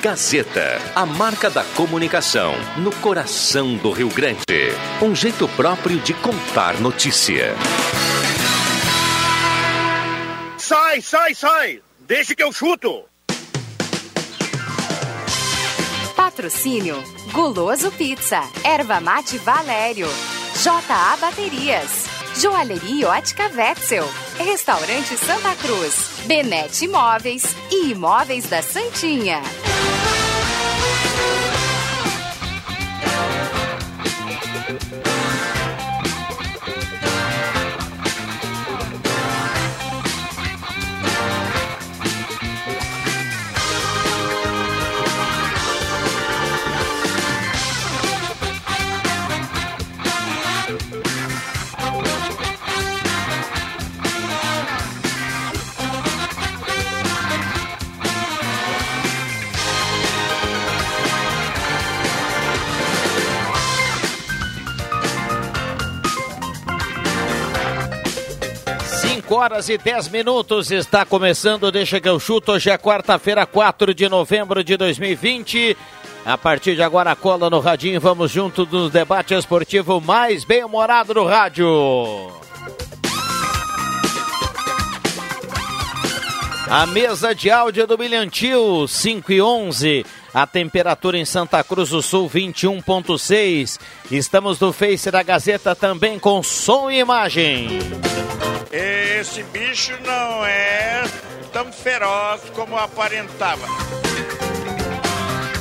Gazeta, a marca da comunicação no coração do Rio Grande. Um jeito próprio de contar notícia. Sai, sai, sai! Deixe que eu chuto! Patrocínio: Guloso Pizza, Erva Mate Valério, JA Baterias, Joalheria Ótica Wetzel, Restaurante Santa Cruz, Benete Imóveis e Imóveis da Santinha. 5 horas e 10 minutos está começando, deixa que eu chuto. Hoje é quarta-feira, 4 de novembro de 2020. A partir de agora, cola no radinho, vamos junto no debate esportivo mais bem-humorado do rádio. A mesa de áudio do Bilhantil, 5 e 11. A temperatura em Santa Cruz do Sul, 21,6. Estamos no Face da Gazeta também com som e imagem. Esse bicho não é tão feroz como aparentava.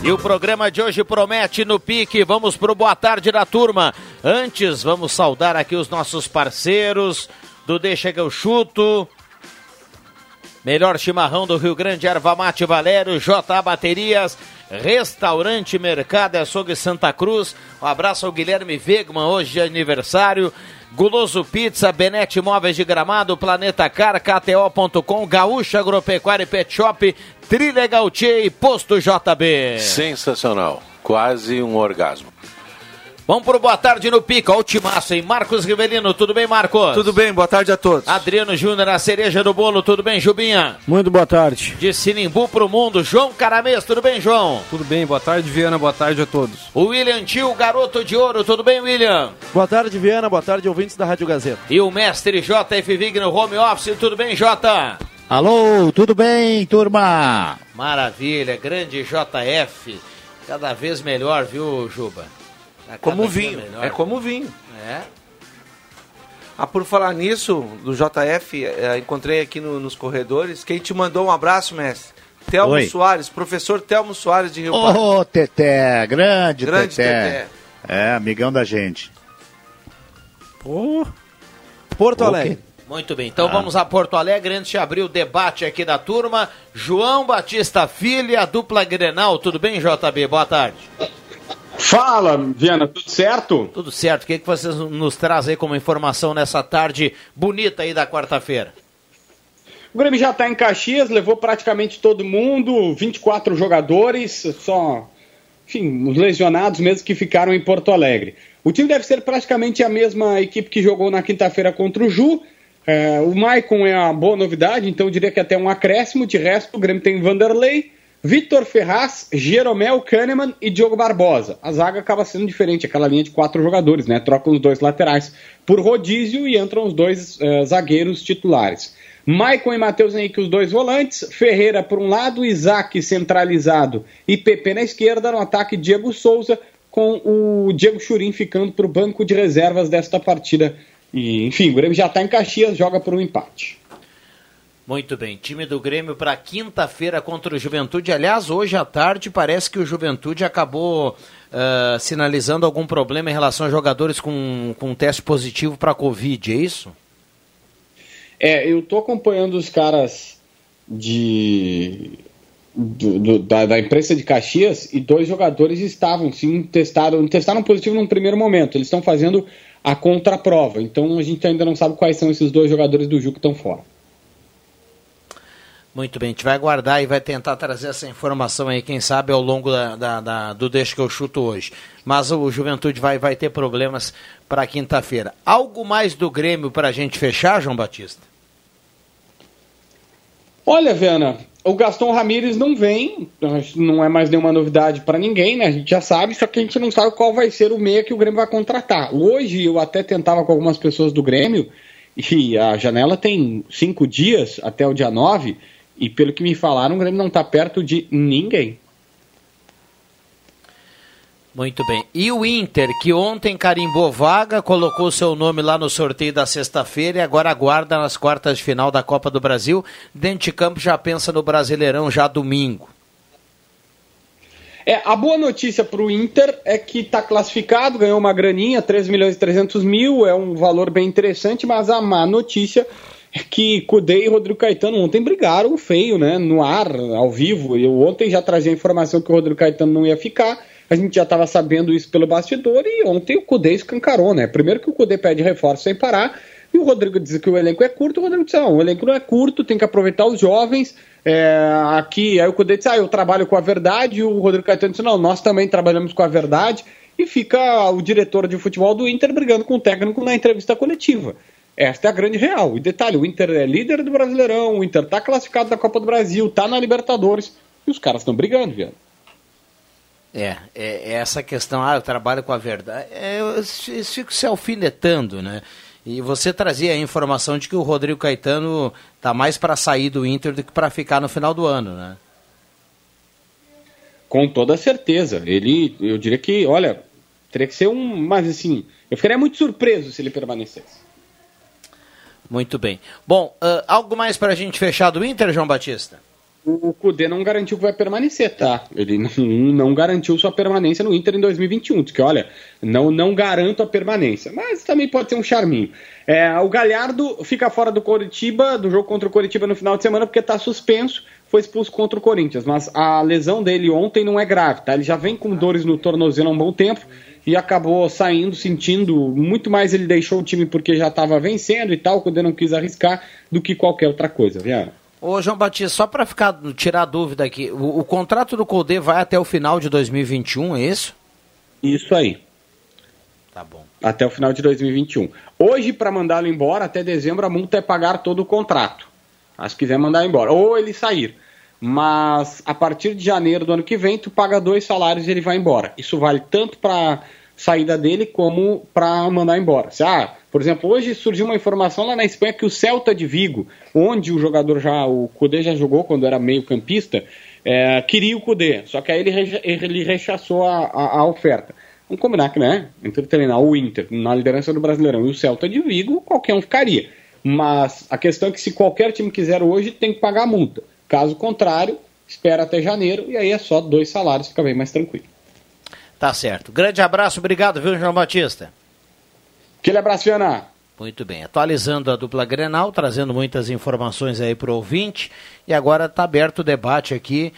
E o programa de hoje promete no pique. Vamos pro boa tarde da turma. Antes, vamos saudar aqui os nossos parceiros do Deixa que eu chuto. Melhor chimarrão do Rio Grande, Erva Mate Valério, JA Baterias, Restaurante Mercado Açougue Santa Cruz. Um abraço ao Guilherme Wegman, hoje de aniversário. Guloso Pizza, Benete Móveis de Gramado, Planeta Car, KTO.com, Gaúcha Agropecuária e Pet Shop, Trilegal Tchê e Posto JB. Sensacional. Quase um orgasmo. Vamos pro boa tarde no Pica, ó o timaço, hein? Marcos Rivelino, tudo bem, Marcos? Tudo bem, boa tarde a todos. Adriano Júnior, a cereja do bolo, tudo bem, Jubinha? Muito boa tarde. De Sinimbu pro mundo, João Caramês, tudo bem, João? Tudo bem, boa tarde, Viana, boa tarde a todos. O William Tio, garoto de ouro, tudo bem, William? Boa tarde, Viana, boa tarde, ouvintes da Rádio Gazeta. E o mestre JF Vig no home office, tudo bem, Jota? Alô, tudo bem, turma? Maravilha, grande JF, cada vez melhor, viu, Juba? Como vinho, é como vinho. É? Ah, por falar nisso, do JF, eh, encontrei aqui no- nos corredores, quem te mandou um abraço, mestre? Telmo Oi. Soares, professor Telmo Soares de Rio Pardo. Ô, Teté, grande, Grande Teté. Teté. É, amigão da gente. Porto. Alegre. Muito bem, então Ah. vamos a Porto Alegre antes de abrir o debate aqui da turma. João Batista Filho e a dupla Grenal, tudo bem, JB? Boa tarde. Fala, Viana, tudo certo? Tudo certo, o que, que vocês nos trazem aí como informação nessa tarde bonita aí da quarta-feira? O Grêmio já está em Caxias, levou praticamente todo mundo, 24 jogadores, só, enfim, os lesionados mesmo que ficaram em Porto Alegre. O time deve ser praticamente a mesma equipe que jogou na quinta-feira contra o Ju. É, o Maicon é uma boa novidade, então eu diria que até um acréscimo. De resto, o Grêmio tem Vanderlei, Vitor Ferraz, Jeromel Kahneman e Diogo Barbosa. A zaga acaba sendo diferente, aquela linha de quatro jogadores, né? Trocam os dois laterais por rodízio e entram os dois eh, zagueiros titulares. Maicon e Matheus Henrique, os dois volantes. Ferreira por um lado, Isaac centralizado e PP na esquerda. No ataque, Diego Souza, com o Diego Churin ficando para o banco de reservas desta partida. E, enfim, o Grêmio já está em Caxias, joga por um empate. Muito bem, time do Grêmio para quinta-feira contra o Juventude. Aliás, hoje à tarde parece que o Juventude acabou ah, sinalizando algum problema em relação a jogadores com, com teste positivo para Covid, é isso? É, eu tô acompanhando os caras de do- do- da, da imprensa de Caxias e dois jogadores estavam sim testaram testaram positivo num primeiro momento. Eles estão fazendo a contraprova. Então a gente ainda não sabe quais são esses dois jogadores do Ju que estão fora. Muito bem, a gente vai aguardar e vai tentar trazer essa informação aí, quem sabe, ao longo da, da- da- do Deixa que eu chuto hoje. Mas o Juventude vai, vai ter problemas para quinta-feira. Algo mais do Grêmio para a gente fechar, João Batista? Olha, Viana, o Gaston Ramírez não vem, não é mais nenhuma novidade para ninguém, né? A gente já sabe, só que a gente não sabe qual vai ser o meia que o Grêmio vai contratar. Hoje eu até tentava com algumas pessoas do Grêmio, e a janela tem cinco dias até o dia 9, e pelo que me falaram, o Grêmio não está perto de ninguém. Muito bem. E o Inter, que ontem carimbou vaga, colocou seu nome lá no sorteio da sexta-feira e agora aguarda nas quartas de final da Copa do Brasil. Dentro de campo já pensa no Brasileirão já domingo. É, a boa notícia para o Inter é que está classificado, ganhou uma graninha, 3 milhões e 300 mil, é um valor bem interessante, mas a má notícia que Cudê e Rodrigo Caetano ontem brigaram feio, né, no ar, ao vivo. Eu ontem já trazia a informação que o Rodrigo Caetano não ia ficar, a gente já estava sabendo isso pelo bastidor e ontem o Cudê escancarou, né? Primeiro que o Cudê pede reforço sem parar e o Rodrigo diz que o elenco é curto, o Rodrigo diz, não, o elenco não é curto, tem que aproveitar os jovens. É, aqui, aí o Cudê diz, ah, eu trabalho com a verdade, e o Rodrigo Caetano diz, não, nós também trabalhamos com a verdade, e fica o diretor de futebol do Inter brigando com o técnico na entrevista coletiva. Esta é a grande real. E detalhe, o Inter é líder do Brasileirão, o Inter está classificado da Copa do Brasil, está na Libertadores, e os caras estão brigando, viado. É, é, é, essa questão, ah, eu trabalho com a verdade, é, eu, eu fico se alfinetando, né? E você trazia a informação de que o Rodrigo Caetano tá mais para sair do Inter do que para ficar no final do ano, né? Com toda certeza. Ele, eu diria que, olha, teria que ser um, mas assim, eu ficaria muito surpreso se ele permanecesse. Muito bem. Bom, uh, algo mais para a gente fechar do Inter, João Batista? O Cudê não garantiu que vai permanecer, tá? Ele não, garantiu sua permanência no Inter em 2021. Diz que, olha, não, não garanto a permanência. Mas também pode ser um charminho. É, o Galhardo fica fora do Coritiba, do jogo contra o Coritiba no final de semana, porque está suspenso, foi expulso contra o Corinthians. Mas a lesão dele ontem não é grave, tá? Ele já vem com dores no tornozelo há um bom tempo e acabou saindo, sentindo. Muito mais ele deixou o time porque já estava vencendo e tal, o Cudê não quis arriscar, do que qualquer outra coisa, viu? Ô, João Batista, só para ficar tirar a dúvida aqui, o, o contrato do Colde vai até o final de 2021, é isso? Isso aí. Tá bom. Até o final de 2021. Hoje, para mandá-lo embora, até dezembro, a multa é pagar todo o contrato. Se quiser mandar embora. Ou ele sair. Mas a partir de janeiro do ano que vem, tu paga dois salários e ele vai embora. Isso vale tanto para saída dele como para mandar embora. Se, ah, por exemplo, hoje surgiu uma informação lá na Espanha que o Celta de Vigo, onde o jogador já, o Cudê já jogou quando era meio campista, é, queria o Cudê, só que aí ele, ele rechaçou a, a, a, oferta. Vamos combinar que, né, entre treinar o Inter na liderança do Brasileirão e o Celta de Vigo, qualquer um ficaria. Mas a questão é que se qualquer time quiser hoje, tem que pagar a multa. Caso contrário, espera até janeiro e aí é só dois salários, fica bem mais tranquilo. Tá certo. Grande abraço, obrigado, viu, João Batista? Aquele abraço. Muito bem, atualizando a dupla Grenal, trazendo muitas informações aí para o ouvinte. E agora está aberto o debate aqui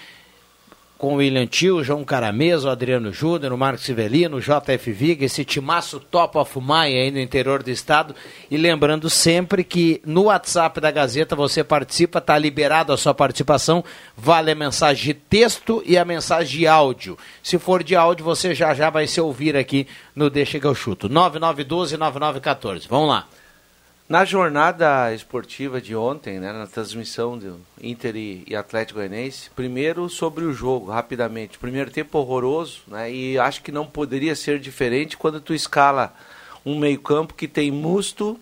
com o William Tio, João Carameso, Adriano Júnior, o Marcos Sivelino, o JF Viga, esse timaço top of mind aí no interior do estado. E lembrando sempre que no WhatsApp da Gazeta você participa, está liberado a sua participação, vale a mensagem de texto e a mensagem de áudio. Se for de áudio, você já já vai se ouvir aqui no Deixa que eu chuto. 9912-9914. Vamos lá. Na jornada esportiva de ontem, né, na transmissão do Inter e, e Atlético Goianiense, primeiro sobre o jogo, rapidamente. Primeiro tempo horroroso, né, e acho que não poderia ser diferente quando tu escala um meio-campo que tem Musto,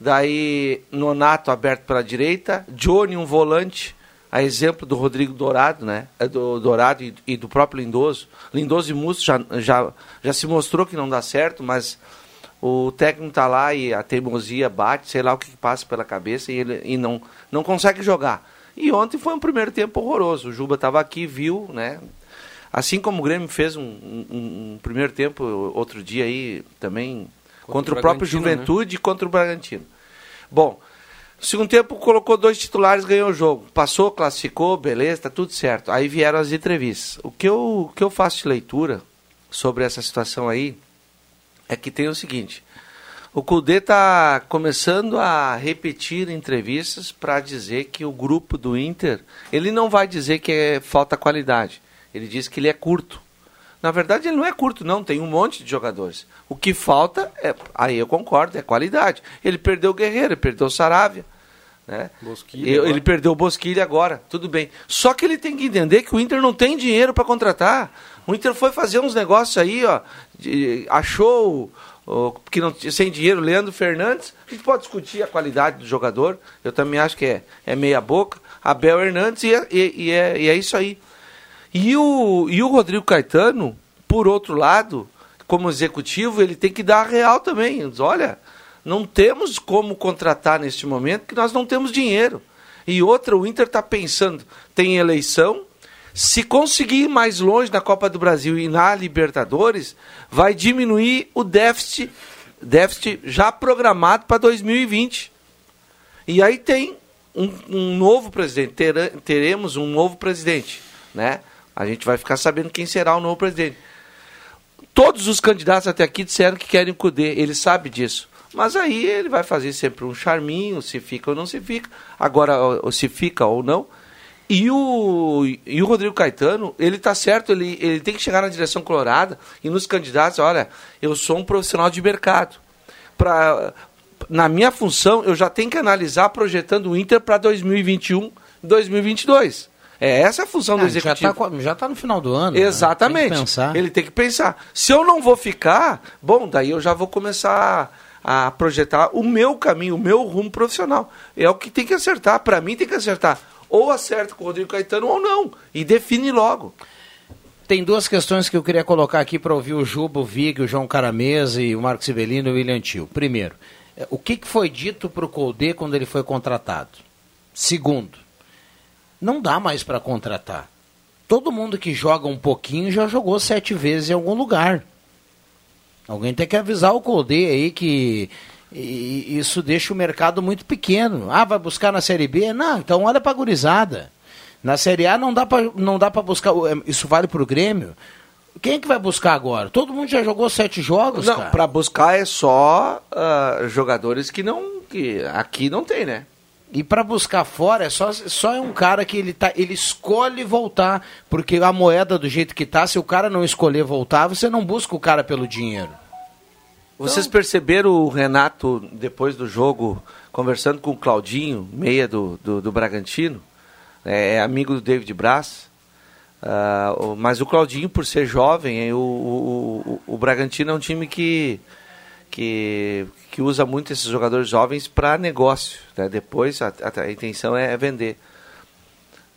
daí Nonato aberto para a direita, Johnny um volante, a exemplo do Rodrigo Dourado, né, é do Dourado e, e do próprio Lindoso. Lindoso e Musto já, já, já se mostrou que não dá certo, mas o técnico tá lá e a teimosia bate, sei lá o que, que passa pela cabeça e ele e não, não consegue jogar. E ontem foi um primeiro tempo horroroso. O Juba estava aqui, viu, né? Assim como o Grêmio fez um, um, um primeiro tempo outro dia aí também contra, contra o, o próprio Juventude né? e contra o Bragantino. Bom, segundo tempo colocou dois titulares, ganhou o jogo. Passou, classificou, beleza, tá tudo certo. Aí vieram as entrevistas. O que eu, o que eu faço de leitura sobre essa situação aí é que tem o seguinte: o Cudê está começando a repetir entrevistas para dizer que o grupo do Inter, ele não vai dizer que é falta qualidade, ele diz que ele é curto. Na verdade, ele não é curto, não, tem um monte de jogadores. O que falta, é, aí eu concordo, é qualidade. Ele perdeu o Guerreiro, ele perdeu o Saravia. Né? Bosquilha ele perdeu o Bosquilha agora, tudo bem. Só que ele tem que entender que o Inter não tem dinheiro para contratar. O Inter foi fazer uns negócios aí, ó, de- achou que não tinha- sem dinheiro Leandro Fernandes. A gente pode discutir a qualidade do jogador. Eu também acho que é, é meia boca. Abel Hernandes e é, e- e é, e é isso aí. E o, e o Rodrigo Caetano, por outro lado, como executivo, ele tem que dar a real também. Diz, Olha, não temos como contratar neste momento, porque nós não temos dinheiro. E outra, o Inter está pensando, tem eleição, se conseguir ir mais longe na Copa do Brasil e na Libertadores, vai diminuir o déficit, déficit já programado para 2020. E aí tem um, um novo presidente, Tera- teremos um novo presidente, né? A gente vai ficar sabendo quem será o novo presidente. Todos os candidatos até aqui disseram que querem o Cudê, ele sabe disso. Mas aí ele vai fazer sempre um charminho, se fica ou não se fica. Agora, se fica ou não. E o, e o Rodrigo Caetano, ele tá certo, ele, ele tem que chegar na direção colorada e nos candidatos, olha, eu sou um profissional de mercado. Pra, na minha função, eu já tenho que analisar projetando o Inter para 2021, 2022. É essa a função do Ah, executivo. tá qua- já tá no final do ano. né? Exatamente. Tem que pensar. Ele tem que pensar. Se eu não vou ficar, bom, daí eu já vou começar a projetar o meu caminho, o meu rumo profissional. É o que tem que acertar. Para mim tem que acertar. Ou acerta com o Rodrigo Caetano ou não. E define logo. Tem duas questões que eu queria colocar aqui para ouvir o Juba, o Vig, o João Caramesa e o Marcos Sibelino e o William Tio. Primeiro, eh, o que foi dito para o Colde quando ele foi contratado? Segundo, não dá mais para contratar. Todo mundo que joga um pouquinho já jogou sete vezes em algum lugar. Alguém tem que avisar o Colde aí que isso deixa o mercado muito pequeno. Ah, vai buscar na Série B? Não, então olha para gurizada. Na Série A não dá para não dá buscar. é, Isso vale para o Grêmio. Quem é que vai buscar agora? Todo mundo já jogou sete jogos, Não, cara. para buscar é só ah, jogadores que não que aqui não tem, né? E para buscar fora é só, só é um cara que ele tá, ele escolhe voltar, porque a moeda do jeito que tá, se o cara não escolher voltar, você não busca o cara pelo dinheiro. Vocês perceberam o Renato, depois do jogo, conversando com o Claudinho, meia do, do, do Bragantino, é, é amigo do David Braz, o- mas o Claudinho, por ser jovem, o, o, o, o Bragantino é um time que, que, que usa muito esses jogadores jovens para negócio. né? Depois a, a- a intenção é vender.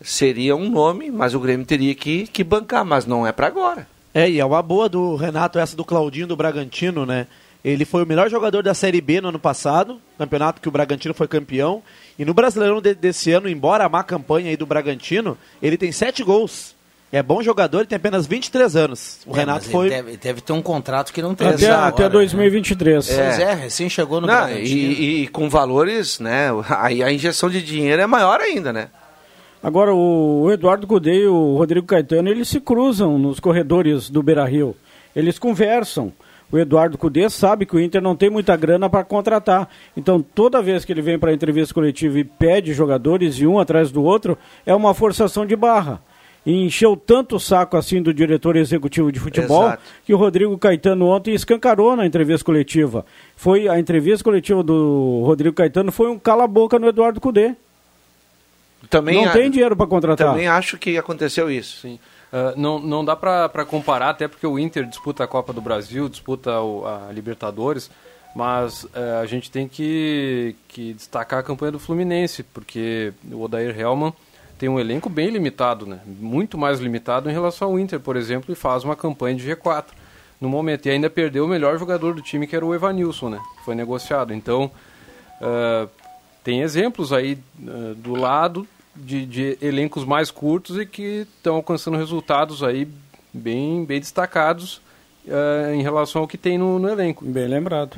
Seria um nome, mas o Grêmio teria que, que bancar, mas não é para agora. É, e é uma boa do Renato, essa do Claudinho do Bragantino, né? Ele foi o melhor jogador da Série B no ano passado, campeonato que o Bragantino foi campeão. E no Brasileirão de- desse ano, embora a má campanha aí do Bragantino, ele tem sete gols. É bom jogador e tem apenas 23 anos. O É, Renato foi. Deve, deve ter um contrato que não tem. Até, agora, até né? 2023. Pois é, recém chegou no Não, e, e com valores, né? Aí a injeção de dinheiro é maior ainda, né? Agora, o, o Eduardo Cudê e o Rodrigo Caetano, eles se cruzam nos corredores do Beira-Rio. Eles conversam. O Eduardo Cudê sabe que o Inter não tem muita grana para contratar. Então, toda vez que ele vem para a entrevista coletiva e pede jogadores e um atrás do outro, é uma forçação de barra. E encheu tanto o saco assim do diretor executivo de futebol Exato. que o Rodrigo Caetano ontem escancarou na entrevista coletiva. Foi a entrevista coletiva do Rodrigo Caetano foi um cala-boca no Eduardo Cudê. Também não a- tem dinheiro para contratar. Também acho que aconteceu isso. Sim. Ah, não, não dá para comparar, até porque o Inter disputa a Copa do Brasil, disputa o- a Libertadores, mas eh, a gente tem que, que destacar a campanha do Fluminense, porque o Odair Helman tem um elenco bem limitado, né? muito mais limitado em relação ao Inter, por exemplo, e faz uma campanha de G4 no momento. E ainda perdeu o melhor jogador do time, que era o Evanilson, né? foi negociado. Então, ah, tem exemplos aí ah, do lado de, de elencos mais curtos e que estão alcançando resultados aí bem, bem destacados ah, em relação ao que tem no, no elenco. Bem lembrado.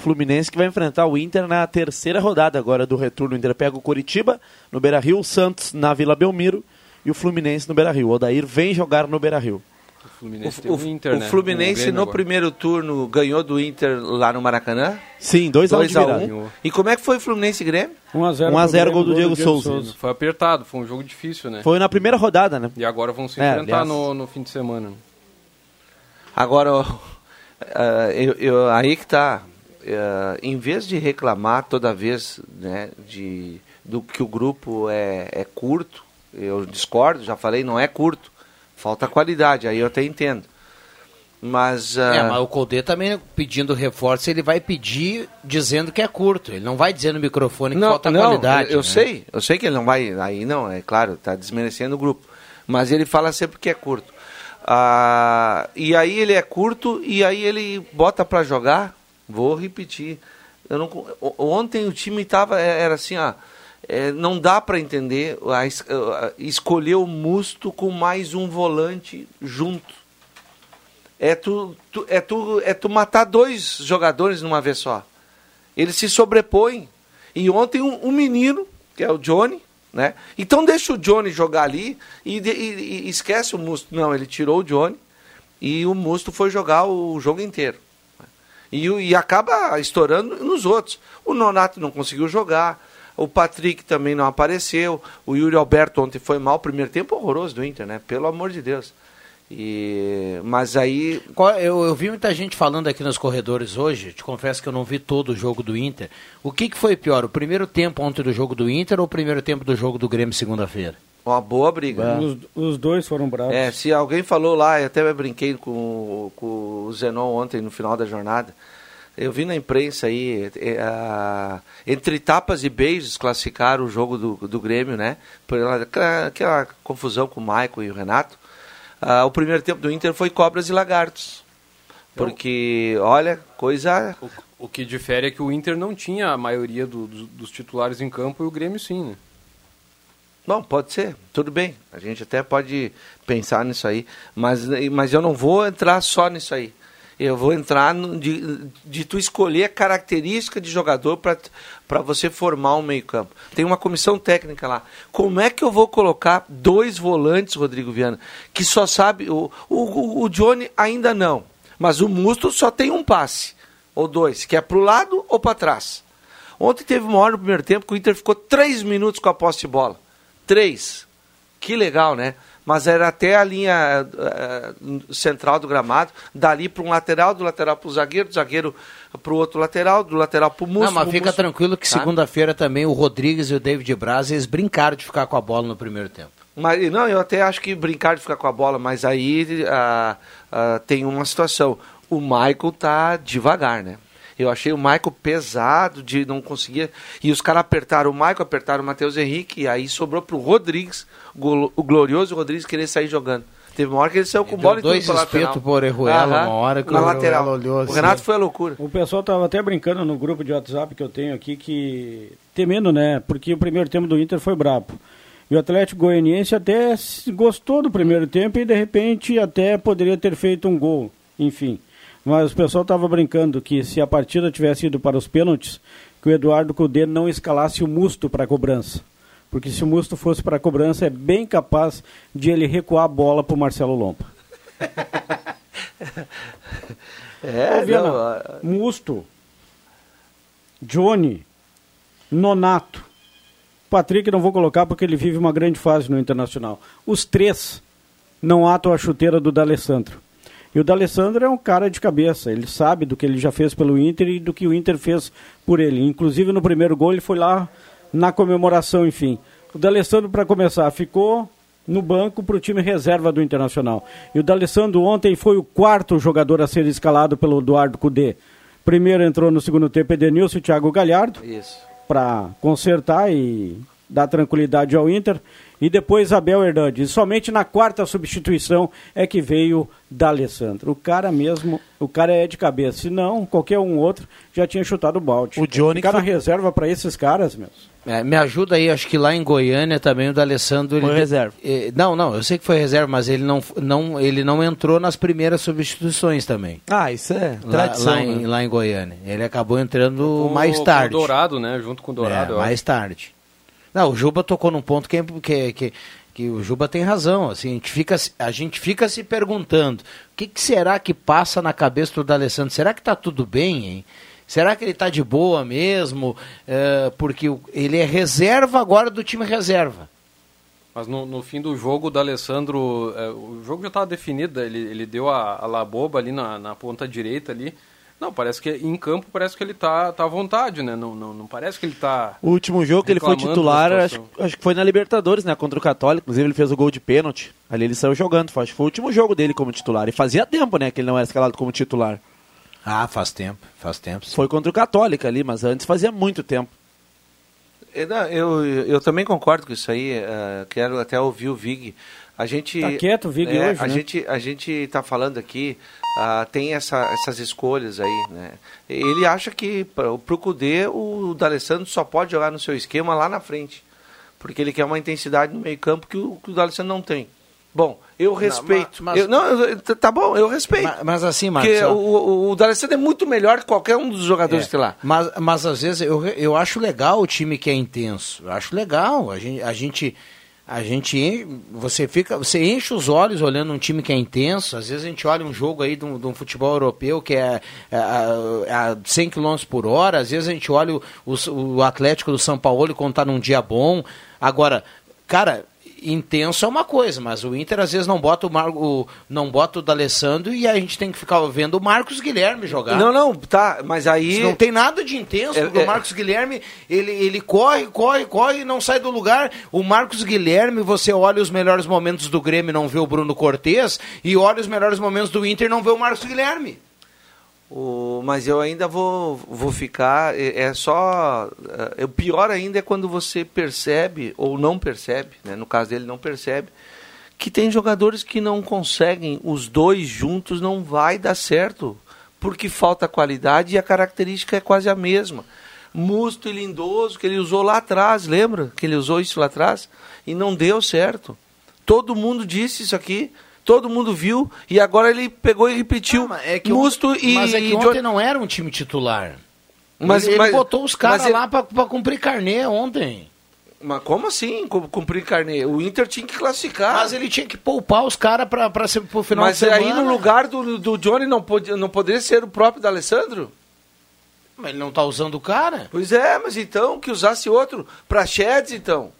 Fluminense que vai enfrentar o Inter na terceira rodada agora do retorno. O Inter pega o Coritiba no Beira Rio, o Santos na Vila Belmiro e o Fluminense no Beira Rio. O Odair vem jogar no Beira Rio. O Fluminense O, o, Inter, o né? Fluminense no agora. primeiro turno ganhou do Inter lá no Maracanã. Sim, 2 a 1 2 de a virada. 1. E como é que foi o Fluminense Grêmio? 1 a 0 1 a pro 0 Grêmio, gol do Diego Souza. Foi apertado, foi um jogo difícil, né? Foi na primeira rodada, né? E agora vão se É, enfrentar aliás. no, no fim de semana. Agora, ó, ah, eu, eu- aí que tá. Eh, em vez de reclamar toda vez né, de, do que o grupo é, é curto, eu discordo, já falei, não é curto, falta qualidade, aí eu até entendo. Mas, ah, É, mas o Colde também pedindo reforço, ele vai pedir dizendo que é curto. Ele não vai dizer no microfone que falta qualidade. Eu, eu né? sei, eu sei que ele não vai. Aí não, é claro, está desmerecendo o grupo. Mas ele fala sempre que é curto. Ah, e aí ele é curto e aí ele bota para jogar. Vou repetir. Não, ontem o time tava era assim, ó. é, não dá para entender a, a- escolher o Musto com mais um volante junto. É tu, tu- é tu é tu matar dois jogadores numa vez só. Eles se sobrepõem. E ontem um, um menino, que é o Johnny, né? Então deixa o Johnny jogar ali e, e- e esquece o Musto. Não, ele tirou o Johnny e o Musto foi jogar o jogo inteiro. E, e acaba estourando nos outros. O Nonato não conseguiu jogar, o Patrick também não apareceu, o Yuri Alberto ontem foi mal, primeiro tempo horroroso do Inter, né? Pelo amor de Deus. E, mas aí Eu, eu vi muita gente falando aqui nos corredores hoje, te confesso que eu não vi todo o jogo do Inter. O que, que foi pior, o primeiro tempo ontem do jogo do Inter ou o primeiro tempo do jogo do Grêmio segunda-feira? Uma boa briga. Os, os dois foram bravos. É, se alguém falou lá, eu até brinquei com, o- com o Zenon ontem no final da jornada. Eu vi na imprensa aí, é, a- entre tapas e beijos classificaram o jogo do, do Grêmio, né? Por ela- aquela, aquela confusão com o Maicon e o Renato. Ah, o primeiro tempo do Inter foi cobras e lagartos. Porque, olha, coisa. O que difere é que o Inter não tinha a maioria do- do- dos titulares em campo e o Grêmio sim, né? Bom, pode ser, tudo bem. A gente até pode pensar nisso aí, mas, mas eu não vou entrar só nisso aí. Eu vou entrar no, de, de tu escolher a característica de jogador para você formar um meio-campo. Tem uma comissão técnica lá. Como é que eu vou colocar dois volantes, Rodrigo Viana, que só sabe. O, o, o Johnny ainda não, mas o Musto só tem um passe, ou dois, que é para o lado ou para trás. Ontem teve uma hora no primeiro tempo que o Inter ficou três minutos com a posse de bola. Três. Que legal, né? Mas era até a linha eh, central do gramado, dali para um lateral, do lateral para o zagueiro, do zagueiro para o outro lateral, do lateral para o Musto. não, mas fica tranquilo que Tá? segunda-feira também o Rodrigues e o David Braz, eles brincaram de ficar com a bola no primeiro tempo. Mas, não, eu até acho que brincar de ficar com a bola, mas aí ah, ah, tem uma situação. O Michael tá devagar, né? Eu achei o Michael pesado de não conseguir. E os caras apertaram o Michael, apertaram o Matheus Henrique, e aí sobrou pro Rodrigues, o glorioso Rodrigues, querer sair jogando. Teve uma hora que ele saiu com deu bola e dois tudo pra espetos lateral. pro Orejuela, uma hora que na o lateral. Olhou O assim. Renato foi a loucura. O pessoal estava até brincando no grupo de WhatsApp que eu tenho aqui, que temendo, né? Porque o primeiro tempo do Inter foi brabo. E o Atlético Goianiense até gostou do primeiro tempo e de repente até poderia ter feito um gol, enfim. Mas o pessoal estava brincando que se a partida tivesse ido para os pênaltis, que o Eduardo Cudê não escalasse o Musto para a cobrança. Porque se o Musto fosse para a cobrança, é bem capaz de ele recuar a bola para o Marcelo Lompa. É, Ô, Viana, não, Musto, Johnny, Nonato, Patrick não vou colocar porque ele vive uma grande fase no Internacional. Os três não atam a chuteira do D'Alessandro. E o D'Alessandro é um cara de cabeça, ele sabe do que ele já fez pelo Inter e do que o Inter fez por ele. Inclusive no primeiro gol ele foi lá na comemoração, enfim. O D'Alessandro, para começar, ficou no banco para o time reserva do Internacional. E o D'Alessandro ontem foi o quarto jogador a ser escalado pelo Eduardo Cudê. Primeiro entrou no segundo tempo Edenilson e Thiago Galhardo para consertar e dar tranquilidade ao Inter. E depois Abel Hernandes. Somente na quarta substituição é que veio D'Alessandro. O cara mesmo, o cara é de cabeça. Se não, qualquer um outro já tinha chutado o balde. O Johnny Ficar que na reserva para esses caras, meus. É, me ajuda aí, acho que lá em Goiânia também o D'Alessandro... ele Foi reserva. eh, não, não, eu sei que foi reserva, mas ele não, não, ele não entrou nas primeiras substituições também. Ah, isso é Lá, tradição. lá em, né? lá em Goiânia. Ele acabou entrando Com- mais com tarde. o Dourado, né? Junto com o Dourado. É, mais tarde. Não, o Juba tocou num ponto que, é- que, que, que o Juba tem razão. Assim, a, gente fica, a gente fica se perguntando o que, que será que passa na cabeça do D'Alessandro? Será que está tudo bem, hein? Será que ele está de boa mesmo? É, porque ele é reserva agora do time reserva. Mas no, no fim do jogo, o D'Alessandro, é, o jogo já estava definido, ele, ele deu a, a laboba ali na, na ponta direita ali, Não, parece que em campo parece que ele tá, tá à vontade, né? Não, não, não parece que ele tá. O último jogo que ele foi titular, acho, acho que foi na Libertadores, né? Contra o Católico. Inclusive, ele fez o gol de pênalti. Ali ele saiu jogando. Acho que foi o último jogo dele como titular. E fazia tempo, né? Que ele não era escalado como titular. Ah, faz tempo, faz tempo. sim. Foi contra o Católico ali, mas antes fazia muito tempo. É, não, Eu, eu também concordo com isso aí. eh, quero até ouvir o Vig. A gente. Tá quieto o Vig é, hoje, a né? gente A gente está falando aqui, ah, tem essa, essas escolhas aí, né? Ele acha que para o Cudê, o D'Alessandro só pode jogar no seu esquema lá na frente. Porque ele quer uma intensidade no meio-campo que o, que o D'Alessandro não tem. Bom, eu respeito. mas- Eu- não, eu- tá bom, eu respeito. Mas, mas assim, Porque Marcos. o, o, o D'Alessandro é muito melhor que qualquer um dos jogadores É, que tem lá. Mas, mas às vezes eu, eu acho legal o time que é intenso. Eu acho legal. A gente, a gente, a gente en- você fica, você enche os olhos olhando um time que é intenso. Às vezes a gente olha um jogo aí de um, de um futebol europeu que é, é, a, a 100 km por hora. Às vezes a gente olha o, o, o Atlético do São Paulo quando tá num dia bom. Agora, cara, intenso é uma coisa, mas o Inter às vezes não bota o, Mar, o não bota o D'Alessandro e a gente tem que ficar vendo o Marcos Guilherme jogar. Não, não, tá, mas aí. Isso não tem nada de intenso, É, porque é. o Marcos Guilherme, ele, ele corre, corre, corre e não sai do lugar. O Marcos Guilherme, você olha os melhores momentos do Grêmio e não vê o Bruno Cortez, e olha os melhores momentos do Inter e não vê o Marcos Guilherme. O, mas eu ainda vou, vou ficar. É, é só. É, o pior ainda é quando você percebe, ou não percebe, né, no caso dele, não percebe, que tem jogadores que não conseguem, os dois juntos não vai dar certo, porque falta qualidade e a característica é quase a mesma. Musto e lindoso, que ele usou lá atrás, lembra? Que ele usou isso lá atrás e não deu certo. Todo mundo disse isso aqui. Todo mundo viu e agora ele pegou e repetiu. É que Musto e mas é que ontem não era um time titular. Mas- ele, ele mas- botou os caras mas ele- lá pra, pra cumprir carnê ontem. Mas como assim cum- cumprir carnê? O Inter tinha que classificar. Mas ele tinha que poupar os caras ser- pro final Mas de semana. aí no lugar do, do Johnny não, pode, não poderia ser o próprio D'Alessandro? Mas ele não tá usando o cara. Pois é, mas então que usasse outro. Prachedes, então.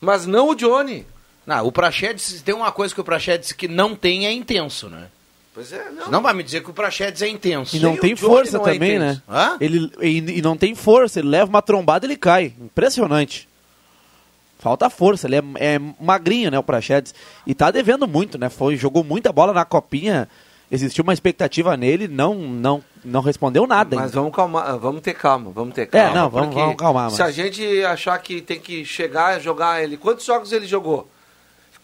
Mas não o Johnny. Não, o Prachedes, tem uma coisa que o Prachedes que não tem é intenso, né? Pois é, não. Não vai me dizer que o Prachedes é intenso. E não o tem força não é também, né? intenso. Hã? Ele, e, e não tem força, ele leva uma trombada ele cai. Impressionante. Falta força, ele é, é magrinho, né, o Prachedes. E tá devendo muito, né? Foi, jogou muita bola na copinha. Existiu uma expectativa nele, não não não respondeu nada. Mas ainda. vamos calmar, vamos ter calma, vamos ter calma. É, não, vamos- vamos calmar, Se mas- a gente achar que tem que chegar e jogar ele, quantos jogos ele jogou?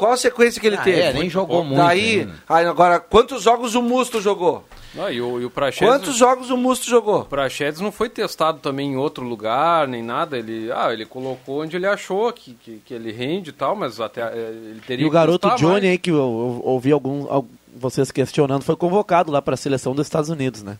Qual a sequência que ele Ah, teve? é, nem jogou muito Daí, ainda. aí agora, quantos jogos o Musto jogou? Não, e o, e o Praxedes, Quantos jogos o Musto jogou? o Praxedes não foi testado também em outro lugar, nem nada. Ele, ah, ele colocou onde ele achou que, que, que ele rende e tal, mas até eh, ele teria E o garoto Johnny mais. aí, que eu, eu ouvi algum, al- vocês questionando, foi convocado lá para a seleção dos Estados Unidos, né?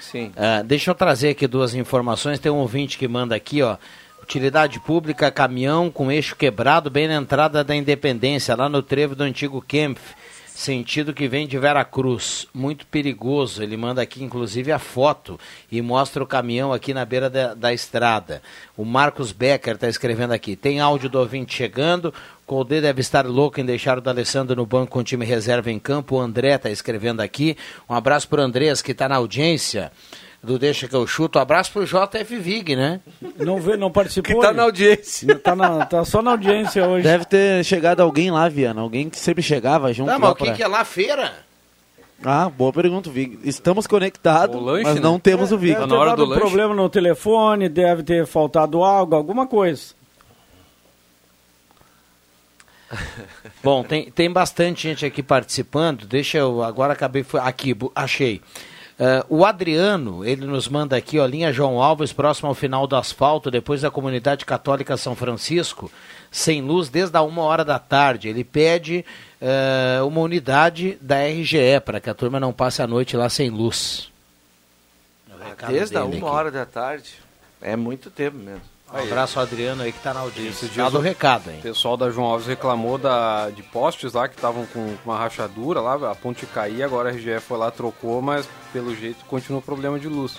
Sim. Ah, deixa eu trazer aqui duas informações. Tem um ouvinte que manda aqui, ó. Utilidade pública, caminhão com eixo quebrado bem na entrada da Independência, lá no trevo do antigo Kempf, sentido que vem de Veracruz. Muito perigoso. Ele manda aqui, inclusive, a foto e mostra o caminhão aqui na beira da, da estrada. O Marcos Becker está escrevendo aqui. Tem áudio do ouvinte chegando. Colde deve estar louco em deixar o D'Alessandro no banco com o time reserva em campo. O André está escrevendo aqui. Um abraço para o Andrés, que está na audiência do Deixa que eu chuto. Um abraço para o JF Vig, né? Não, vê, não participou. Que tá na audiência. Tá, na- tá só na audiência hoje. Deve ter chegado alguém lá, Viana. Alguém que sempre chegava junto Não, mas lá o que, pra- que é lá feira? Ah, boa pergunta, Vig. Estamos conectados, lanche, mas né? não temos o Vig. Deve Tá ter na hora dado do um lanche? problema no telefone, deve ter faltado algo, alguma coisa. Bom, tem, tem bastante gente aqui participando. Deixa eu. Agora acabei. Aqui, achei. Ah, o Adriano, ele nos manda aqui, ó, linha João Alves, próximo ao final do asfalto, depois da comunidade católica São Francisco, sem luz desde a uma hora da tarde. Ele pede ah, uma unidade da RGE para que a turma não passe a noite lá sem luz. Recado Desde a uma aqui. hora da tarde. É muito tempo mesmo. Um abraço ao Adriano aí que tá na audiência. Esse dia Dado o eu- recado, hein? O pessoal da João Alves reclamou da, de postes lá que estavam com uma rachadura lá, a ponte caía, agora a RGE foi lá, trocou, mas pelo jeito continua o problema de luz.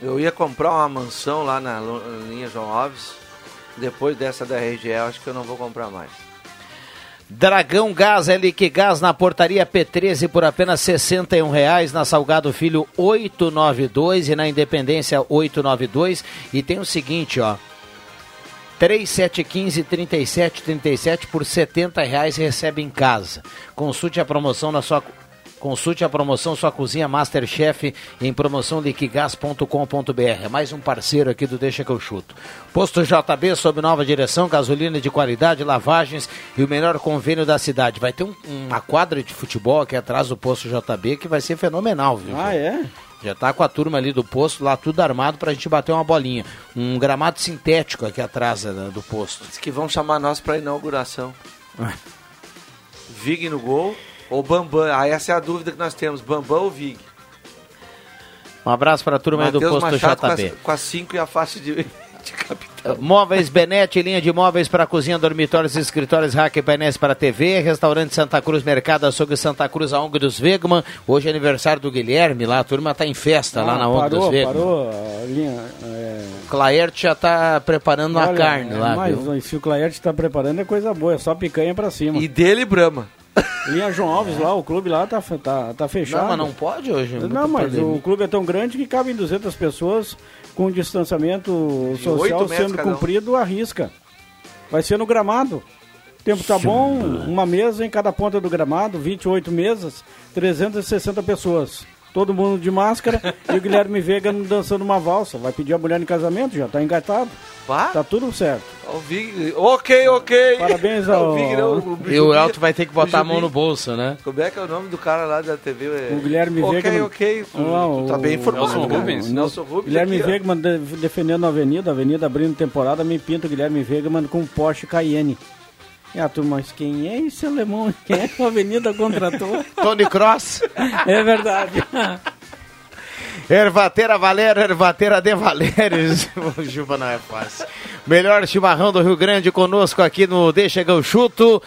Eu ia comprar uma mansão lá na linha João Alves. Depois dessa da RGE, acho que eu não vou comprar mais. Dragão Gás é Liquigás na portaria P13 por apenas 61 reais, na Salgado Filho 892 e na Independência 892. E tem o seguinte, ó. 3715 3737 por 70 reais recebe em casa. Consulte a promoção na sua Consulte a promoção Sua Cozinha Masterchef em promoção liquigás.com.br. É mais um parceiro aqui do Deixa que eu chuto. Posto JB sob nova direção, gasolina de qualidade, lavagens e o melhor convênio da cidade. Vai ter um- uma quadra de futebol aqui atrás do posto JB que vai ser fenomenal, viu? Ah, é? Já tá com a turma ali do posto, lá tudo armado pra gente bater uma bolinha. Um gramado sintético aqui atrás né, do posto. Diz que vão chamar nós pra inauguração. Vig no gol ou Bambam? Ah, essa é a dúvida que nós temos, Bambam ou Vig? Um abraço pra turma aí do posto Machado JB. Com as 5 e a faixa de, de capitão. Móveis Benete, linha de móveis para cozinha, dormitórios, escritórios, rack e painéis para TV, restaurante Santa Cruz, Mercado Açougue Santa Cruz, a ONG dos Wegman. Hoje é aniversário do Guilherme lá, a turma tá em festa lá Ah, na ONG parou, dos Wegman. parou a linha. É... Claerte já tá preparando uma Olha, carne é, lá, mas viu? se o Claerte está preparando é coisa boa, é só picanha pra cima. E dele, Brahma. Linha João Alves lá, o clube lá tá, tá, tá fechado. Não, mas não pode hoje. Não, mas pandemia. o clube é tão grande que cabem 200 pessoas com distanciamento oito social sendo cada um. cumprido à risca. Vai ser no gramado. O tempo tá bom, uma mesa em cada ponta do gramado, 28 mesas, 360 pessoas. Todo mundo de máscara e o Guilherme Veiga dançando uma valsa. Vai pedir a mulher em casamento, já tá engatado. Vá? Tá tudo certo. O Vig. Ok, ok. Parabéns O ao- Vig, não, o E o Elton vai ter que botar a mão no bolso, né? Como é que é o nome do cara lá da TV? É... O Guilherme Ok, Veiga. ok. Tu, Não, tu tá bem o- informado. Nelson. Rubens. Nelson Rubens. Guilherme aqui, ó. Vegman de- defendendo a Avenida, a Avenida abrindo temporada, me pinta o Guilherme Vegman com um Porsche Cayenne. E a turma, mas quem é esse alemão? Quem é que a Avenida contratou? Tony Cross. é verdade. Ervateira Valério, Ervateira de Valérios. O Juba não é fácil. Melhor chimarrão do Rio Grande conosco aqui no Deixa chuto.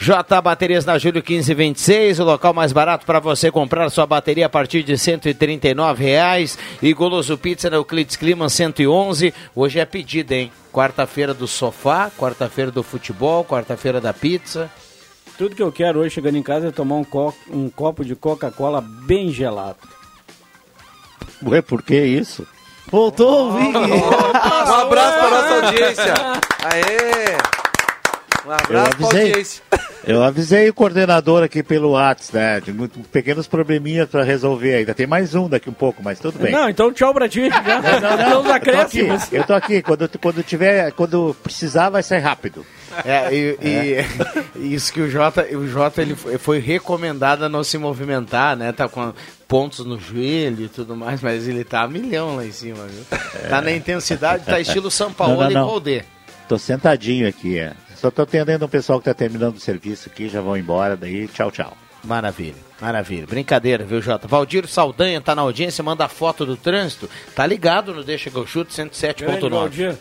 J Baterias na Júlio 1526, o local mais barato para você comprar sua bateria a partir de 139 reais. E Goloso Pizza na Euclides Clima 111. Hoje é pedida, hein? Quarta-feira do sofá, quarta-feira do futebol, quarta-feira da pizza. Tudo que eu quero hoje chegando em casa é tomar um, co- um copo de Coca-Cola bem gelado. Ué, por que isso? Voltou o Vig. Um abraço pra nossa audiência. Aê! Um abraço pra avisei. Eu avisei o coordenador aqui pelo Whats, né? De muito, pequenos probleminhas pra resolver ainda. Tem mais um daqui um pouco, mas tudo bem. Não, então tchau pra ti. Já. Não, não, Então os eu tô aqui. Eu tô aqui. Quando, quando tiver, quando precisar, vai ser rápido. É, e, e- isso que o Jota, o Jota ele foi, foi recomendado a não se movimentar, né? Tá com pontos no joelho e tudo mais, mas ele tá a milhão lá em cima, viu? Tá na intensidade, tá estilo São Paulo Não, não, e não. Colde. Tô sentadinho aqui, é. Só tô atendendo um pessoal que tá terminando o serviço aqui, já vão embora, daí tchau, tchau. Maravilha, maravilha. Brincadeira, viu, Jota? Valdir Saldanha tá na audiência, manda foto do trânsito. Tá ligado no Deixa que eu chuto Grande 107.9. Valdir.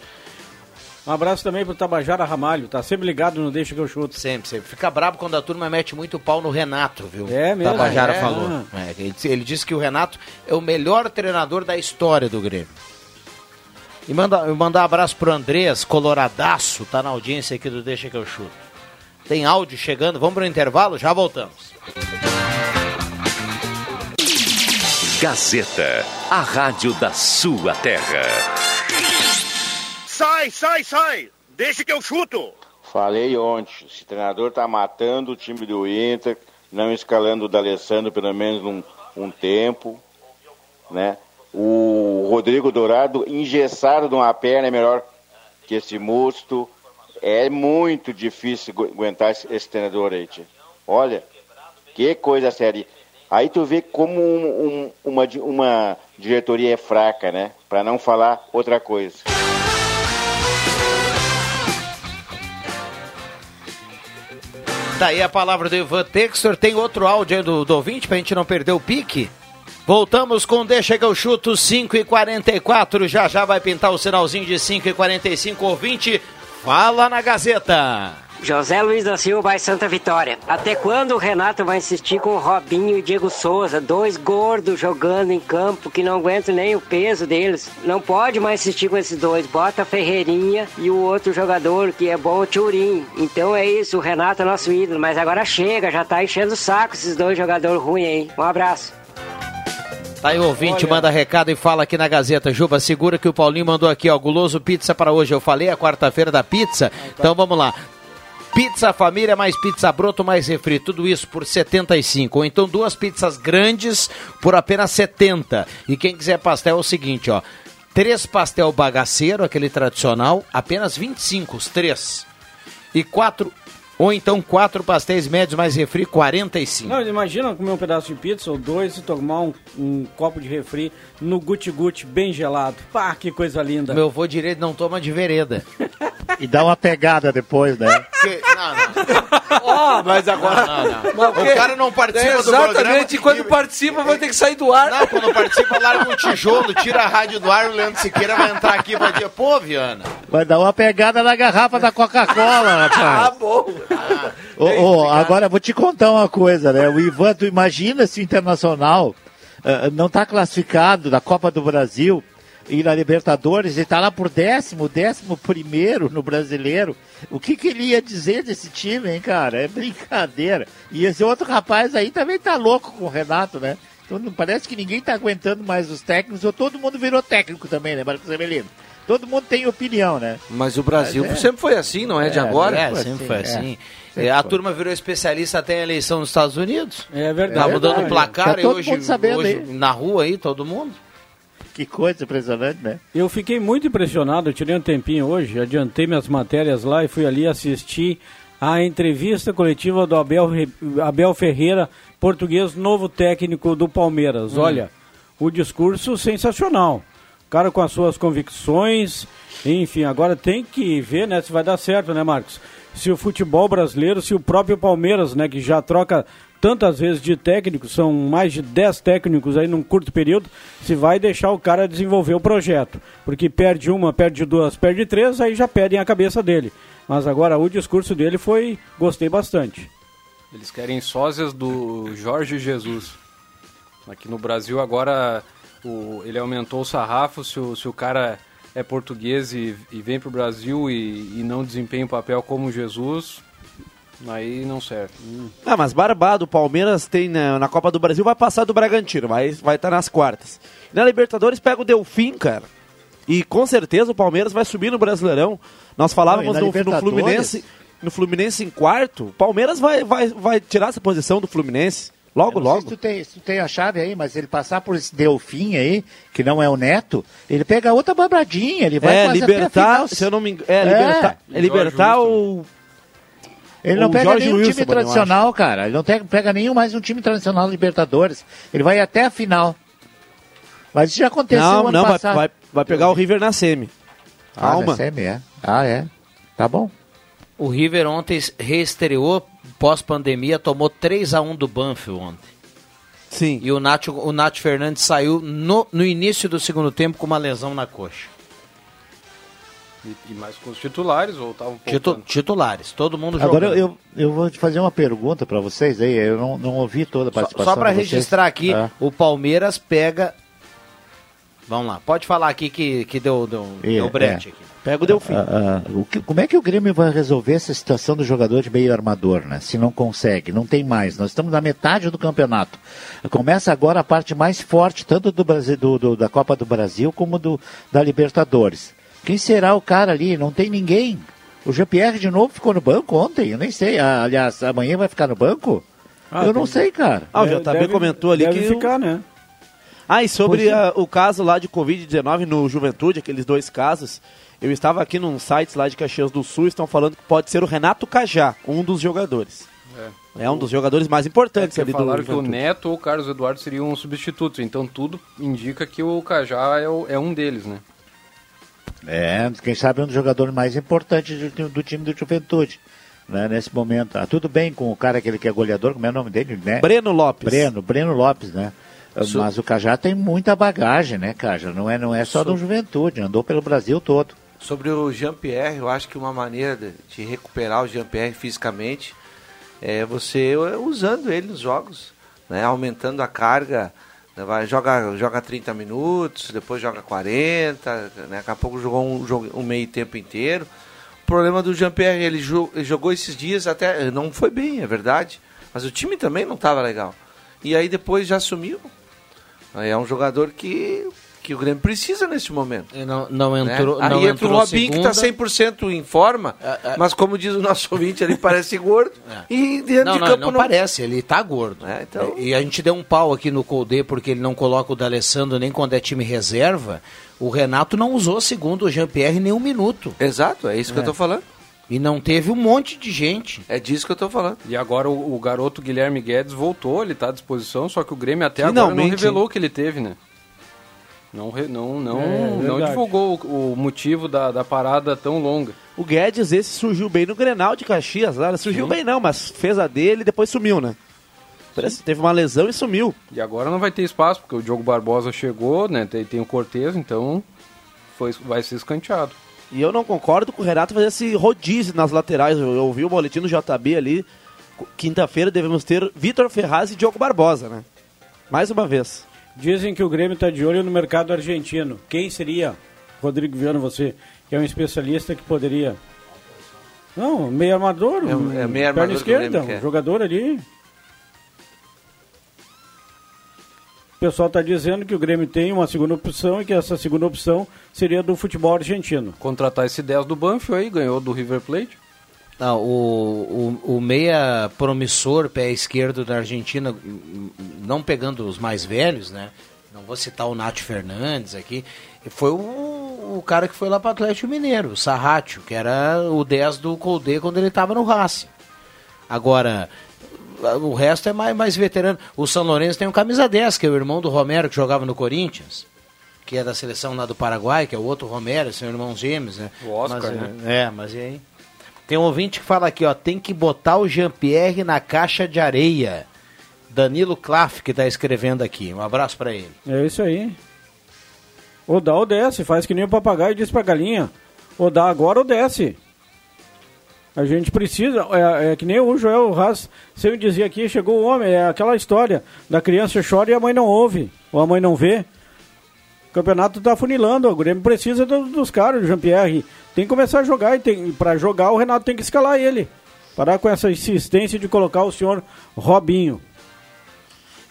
Um abraço também pro Tabajara Ramalho, tá sempre ligado no Deixa que eu chuto. Sempre, sempre. Fica brabo quando a turma mete muito pau no Renato, viu? É mesmo? Tabajara É. falou. É, ele, disse- ele disse que o Renato é o melhor treinador da história do Grêmio. E manda, mandar um abraço pro Andrés, coloradaço, tá na audiência aqui do Deixa que eu chuto. Tem áudio chegando, vamos pro intervalo? Já voltamos. Gazeta, a rádio da sua terra. Sai, sai, sai! Deixa que eu chuto! Falei ontem, esse treinador tá matando o time do Inter, não escalando o D'Alessandro pelo menos um, um tempo, né? O Rodrigo Dourado engessado de uma perna é melhor que esse Musto. É muito difícil agu- aguentar esse, esse treinador aí, tia. Olha, que coisa séria. Aí tu vê como um- um- uma, uma diretoria é fraca, né? Pra não falar outra coisa. Daí Tá a palavra do Ivan Textor. Tem outro áudio aí do, do ouvinte pra gente não perder o pique? Voltamos com Deixa que eu chuto 5 e 44 Já já vai pintar o sinalzinho de 5 e 45 Ouvinte, fala na Gazeta. José Luiz da Silva e Santa Vitória. Até quando o Renato vai insistir com o Robinho e Diego Souza, dois gordos jogando em campo que não aguentam nem o peso deles? Não pode mais insistir com esses dois. Bota Ferreirinha e o outro jogador que é bom, o Turim. Então é isso, o Renato é nosso ídolo, mas agora chega, já tá enchendo o saco esses dois jogadores ruins aí. Um abraço. Tá aí o ouvinte, Olha... manda recado e fala aqui na Gazeta. Juba, segura que o Paulinho mandou aqui, ó, guloso pizza para hoje. Eu falei a quarta-feira da pizza, então vamos lá. Pizza família mais pizza broto mais refri, tudo isso por 75. Ou então duas pizzas grandes por apenas 70. E quem quiser pastel é o seguinte, ó. Três pastel bagaceiro, aquele tradicional, apenas 25 os três. E quatro ou então quatro pastéis médios mais refri, 45. Não, imagina comer um pedaço de pizza ou dois e tomar um, um copo de refri no guti-guti bem gelado. Pá, que coisa linda. Meu avô direito não toma de vereda. e dá uma pegada depois, né? Que... Não, não. Oh, mas agora. Não, não, não. O cara não participa é, do programa. Exatamente, quando participa vai ter que sair do ar. Não, quando participa, larga um tijolo, tira a rádio do ar, o Leandro Siqueira vai entrar aqui e vai dizer, pô, Viana. Vai dar uma pegada na garrafa da Coca-Cola, rapaz. ah, bom. Ah, oh, oh, agora vou te contar uma coisa, né? O Ivan, tu imagina se o Internacional uh, não está classificado da Copa do Brasil e na Libertadores, ele está lá por décimo, décimo primeiro no brasileiro. O que, que ele ia dizer desse time, hein, cara? É brincadeira. E esse outro rapaz aí também tá louco com o Renato, né? Então não parece que ninguém tá aguentando mais os técnicos, ou todo mundo virou técnico também, né, Marcos Emelino? Todo mundo tem opinião, né? Mas o Brasil Mas é... sempre foi assim, não é, de é, agora? É, sempre foi assim. É. a turma virou especialista até em eleição nos Estados Unidos. É verdade. Tá mudando o placar tá e hoje, hoje na rua aí, todo mundo. Que coisa impressionante, né? Eu fiquei muito impressionado, eu tirei um tempinho hoje, adiantei minhas matérias lá e fui ali assistir a entrevista coletiva do Abel, Abel Ferreira, português, novo técnico do Palmeiras. Hum. Olha, o discurso sensacional. Cara com as suas convicções, enfim, agora tem que ver, né, se vai dar certo, né, Marcos? Se o futebol brasileiro, se o próprio Palmeiras, né, que já troca tantas vezes de técnicos, são mais de 10 técnicos aí num curto período, se vai deixar o cara desenvolver o projeto. Porque perde uma, perde duas, perde três, aí já perdem a cabeça dele. Mas agora o discurso dele foi. gostei bastante. Eles querem sósias do Jorge Jesus. Aqui no Brasil agora o, ele aumentou o sarrafo, se o, se o cara é português e, e vem para o Brasil e, e não desempenha o papel como Jesus, Aí não serve. Hum. Ah, mas barbado, o Palmeiras tem na, na, Copa do Brasil, vai passar do Bragantino, vai estar tá nas quartas. Na Libertadores pega o Delfim, cara. E com certeza o Palmeiras vai subir no Brasileirão. Nós falávamos não, no, no, Fluminense, no Fluminense em quarto. O Palmeiras vai, vai, vai tirar essa posição do Fluminense. Logo, logo. Se tu, tem, se tu tem a chave aí, mas ele passar por esse Delfim aí, que não é o Neto, ele pega outra babradinha, ele vai é, libertar, se eu não me engano, é, é, libertar, é libertar o ele não pega Jorge nenhum Wilson, time tradicional, cara. Ele não pega nenhum mais um time tradicional Libertadores. Ele vai até a final. Mas isso já aconteceu não, ano não, passado. Vai, vai pegar o River na semi. Ah, Calma. na semi, é. Ah, é. Tá bom. O River ontem reestreou pós-pandemia, tomou 3 a 1 do Banfield ontem. Sim. E o Nath, o Nath Fernandes saiu no, no início do segundo tempo com uma lesão na coxa. E, e mais com os titulares ou estavam Titu, Titulares, todo mundo jogando. Agora eu, eu vou te fazer uma pergunta para vocês aí, eu não, não ouvi toda a participação. Só, só para registrar aqui, ah. o Palmeiras pega. Vamos lá, pode falar aqui que, que deu, deu, é, deu brete é. aqui. Pega o Delfim. Ah, ah, o que, como é que o Grêmio vai resolver essa situação do jogador de meio armador, né? Se não consegue, não tem mais. Nós estamos na metade do campeonato. Começa agora a parte mais forte, tanto do Brasil, do, do, da Copa do Brasil como do, da Libertadores. Quem será o cara ali? Não tem ninguém. O Jean-Pierre de novo ficou no banco ontem, eu nem sei. Ah, aliás, amanhã vai ficar no banco? Ah, eu não sei, cara. Ah, o JB deve, comentou ali deve que. ficar, né? Ah, e sobre a, o caso lá de Covid-19 no Juventude, aqueles dois casos, eu estava aqui num site lá de Caxias do Sul, estão falando que pode ser o Renato Cajá, um dos jogadores. É, é um dos jogadores mais importantes é ali falaram do que o Neto ou o Carlos Eduardo seriam substitutos, então tudo indica que o Cajá é, o, é um deles, né? É, quem sabe é um dos jogadores mais importantes do, do time do Juventude. Né, nesse momento. Ah, tudo bem com o cara aquele que é goleador, como é o nome dele, né? Breno Lopes. Breno, Breno Lopes, né? Mas o Cajá tem muita bagagem, né, Cajá? Não é, não é só do Juventude, andou pelo Brasil todo. Sobre o Jean-Pierre, eu acho que uma maneira de, de recuperar o Jean-Pierre fisicamente é você usando ele nos jogos, né? aumentando a carga. né? Vai, joga, joga 30 minutos, depois joga 40, né? daqui a pouco jogou um, um meio tempo inteiro. O problema do Jean-Pierre, ele, jo- ele jogou esses dias até. Não foi bem, é verdade. Mas o time também não estava legal. E aí depois já sumiu. É um jogador que, que o Grêmio precisa nesse momento. Não, não né? entrou. Aí não entra entrou o Robinho que está segunda. 100% em forma, mas como diz o nosso ouvinte, ele parece gordo. E dentro Não, de não, campo não parece, ele tá gordo. então- E a gente deu um pau aqui no Colde porque ele não coloca o D'Alessandro nem quando é time reserva. O Renato não usou, segundo o Jean-Pierre, nem um minuto. Exato, é isso que eu tô falando. E não teve um monte de gente. É disso que eu tô falando. E agora o, o garoto Guilherme Guedes voltou, ele tá à disposição, só que o Grêmio até agora não Finalmente, revelou o que ele teve, né? Não, não, não, É, não verdade. divulgou o, o motivo da, da parada tão longa. O Guedes, esse surgiu bem no Grenal de Caxias. Lá. Surgiu Sim. bem não, mas fez a dele e depois sumiu, né? Parece que teve uma lesão e sumiu. E agora não vai ter espaço, porque o Diogo Barbosa chegou, né? Tem, tem o Cortez, então foi, vai ser escanteado. E eu não concordo com o Renato fazer esse rodízio nas laterais. Eu, eu ouvi o boletim do JB ali. Quinta-feira devemos ter Vitor Ferraz e Diogo Barbosa, né? Mais uma vez. Dizem que o Grêmio está de olho no mercado argentino. Quem seria, Rodrigo Viana, você, que é um especialista que poderia... Não, meio armador, É, um, é meio perna armador o esquerda, um jogador ali. O pessoal está dizendo que o Grêmio tem uma segunda opção e que essa segunda opção seria do futebol argentino. Contratar esse 10 do Banfield aí, ganhou do River Plate. Não, o, o, o meia promissor, pé esquerdo da Argentina, não pegando os mais velhos, né? Não vou citar o Nath Fernandes aqui. Foi o, o cara que foi lá para o Atlético Mineiro, o Sarratio, que era o 10 do Colde quando ele estava no Racing. Agora, o resto é mais, mais veterano. O São Lourenço tem um camisa 10, que é o irmão do Romero, que jogava no Corinthians. Que é da seleção lá do Paraguai, que é o outro Romero, são irmãos gêmeos, né? O Oscar, Mas, né? É, mas e aí? Tem um ouvinte que fala aqui, ó, tem que botar o Jean-Pierre na caixa de areia. Danilo Klaff que tá escrevendo aqui. Um abraço para ele. É isso aí. Ou dá ou desce, faz que nem o papagaio diz pra galinha. Ou dá agora ou desce. A gente precisa, é, é que nem o Joel Haas sempre dizia aqui, chegou o homem, é aquela história da criança chora e a mãe não ouve, ou a mãe não vê. O campeonato tá funilando, o Grêmio precisa do- dos caras, o Jean-Pierre. Tem que começar a jogar e tem, pra jogar o Renato tem que escalar ele. Parar com essa insistência de colocar o senhor Robinho.